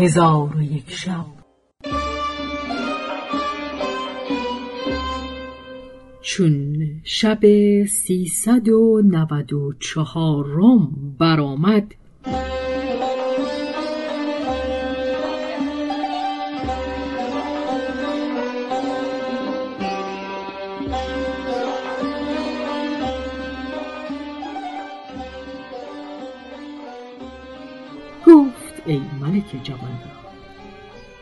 هزار و یک شب. چون شب سیصد و نود و چهارم برآمد ملک جوان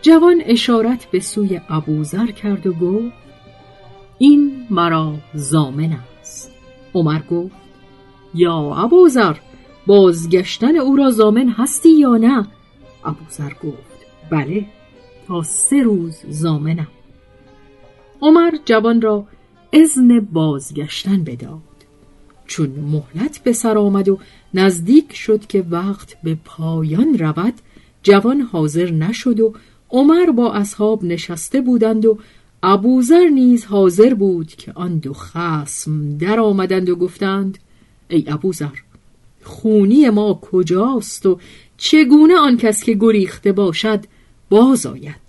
جوان اشارت به سوی ابوذر کرد و گفت این مرا زامن است. عمر گفت یا ابوذر بازگشتن او را زامن هستی یا نه؟ ابوذر گفت بله تا سه روز زامنم. عمر جوان را اذن بازگشتن بداد. چون مهلت به سر آمد و نزدیک شد که وقت به پایان رود جوان حاضر نشد و عمر با اصحاب نشسته بودند و ابوذر نیز حاضر بود که آن دو خسم در آمدند و گفتند ای ابوذر خونی ما کجاست و چگونه آن کس که گریخته باشد باز آید؟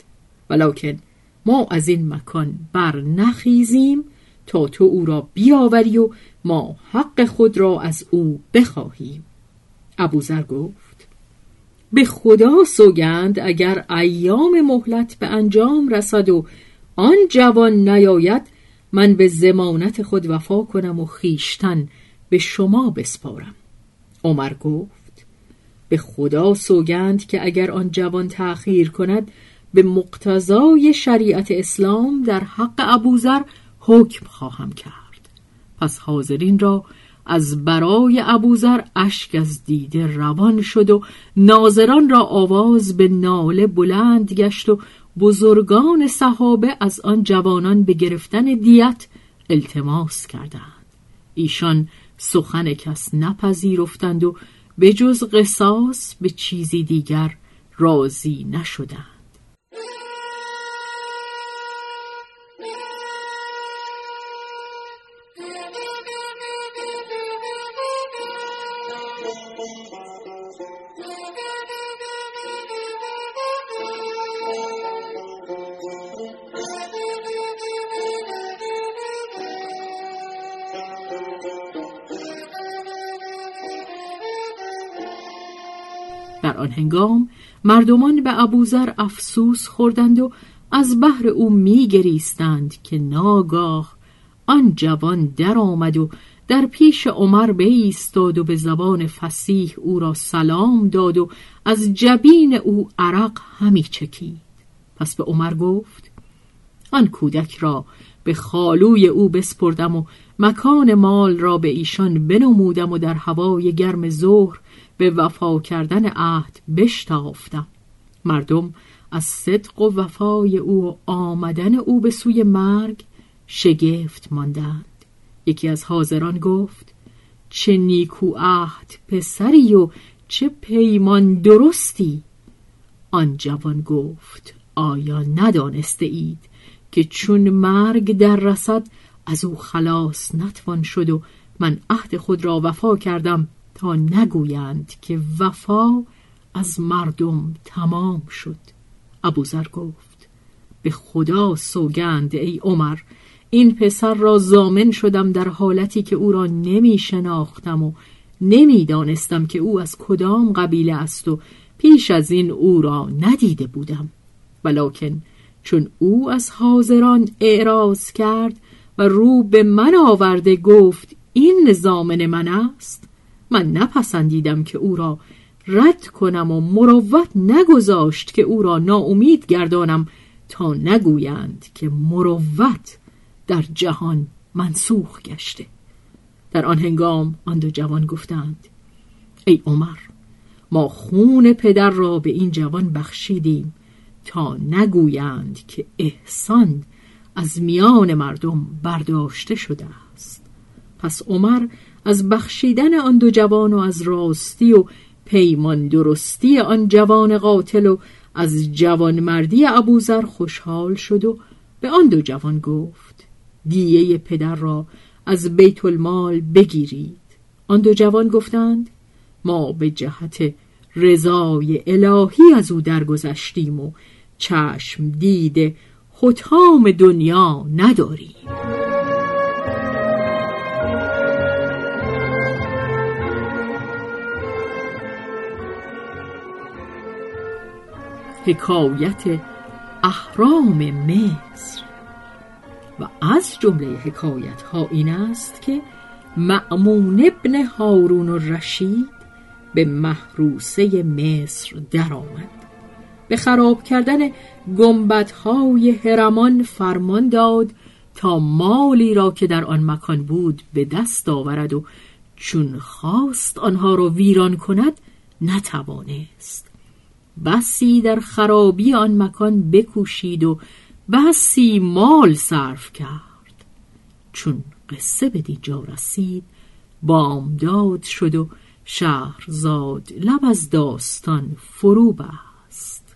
ولکن ما از این مکان بر نخیزیم تا تو او را بیاوری و ما حق خود را از او بخواهیم. ابوذر گفت به خدا سوگند اگر ایام مهلت به انجام رسد و آن جوان نیاید من به زمانت خود وفا کنم و خیشتن به شما بسپارم. عمر گفت به خدا سوگند که اگر آن جوان تأخیر کند به مقتضای شریعت اسلام در حق ابوذر حکم خواهم کرد. پس حاضرین را از برای ابوذر اشک از دیده روان شد و ناظران را آواز به ناله بلند گشت و بزرگان صحابه از آن جوانان به گرفتن دیت التماس کردند. ایشان سخن کس نپذیرفتند و به جز قصاص به چیزی دیگر راضی نشدند. در آن هنگام مردمان به ابوذر افسوس خوردند و از بحر او میگریستند که ناگاه آن جوان در آمد و در پیش عمر بایستاد و به زبان فسیح او را سلام داد و از جبین او عرق همی چکید. پس به عمر گفت آن کودک را به خالوی او بسپردم و مکان مال را به ایشان بنمودم و در هوای گرم ظهر به وفا کردن عهد بشتافتم. مردم از صدق و وفای او و آمدن او به سوی مرگ شگفت ماندند. یکی از حاضران گفت چه نیکو عهد پسری و چه پیمان درستی. آن جوان گفت آیا ندانسته اید که چون مرگ در رسد از او خلاص نتوان شد و من عهد خود را وفا کردم؟ تا نگویند که وفا از مردم تمام شد. ابوذر گفت به خدا سوگند ای عمر این پسر را زامن شدم در حالتی که او را نمی شناختم و نمی دانستم که او از کدام قبیله است و پیش از این او را ندیده بودم. ولکن چون او از حاضران اعراض کرد و رو به من آورده گفت این زامن من است من نپسندیدم که او را رد کنم و مروت نگذاشت که او را ناامید گردانم تا نگویند که مروت در جهان منسوخ گشته. در آن هنگام آن دو جوان گفتند ای عمر ما خون پدر را به این جوان بخشیدیم تا نگویند که احسان از میان مردم برداشته شده پس عمر از بخشیدن آن دو جوان و از راستی و پیمان درستی آن جوان قاتل و از جوان مردی ابوذر خوشحال شد و به آن دو جوان گفت دیه پدر را از بیت المال بگیرید. آن دو جوان گفتند ما به جهت رضای الهی از او درگذشتیم و چشم دید حتام دنیا نداریم. حکایت اهرام مصر. و از جمله حکایت ها این است که معمون ابن هارون الرشید به محروسه مصر درآمد. به خراب کردن گنبدهای هرمان فرمان داد تا مالی را که در آن مکان بود به دست آورد و چون خواست آنها را ویران کند نتوانست. بسی در خرابی آن مکان بکوشید و بسی مال صرف کرد. چون قصه به دینجا رسید بامداد شد و شهرزاد لب از داستان فرو بست.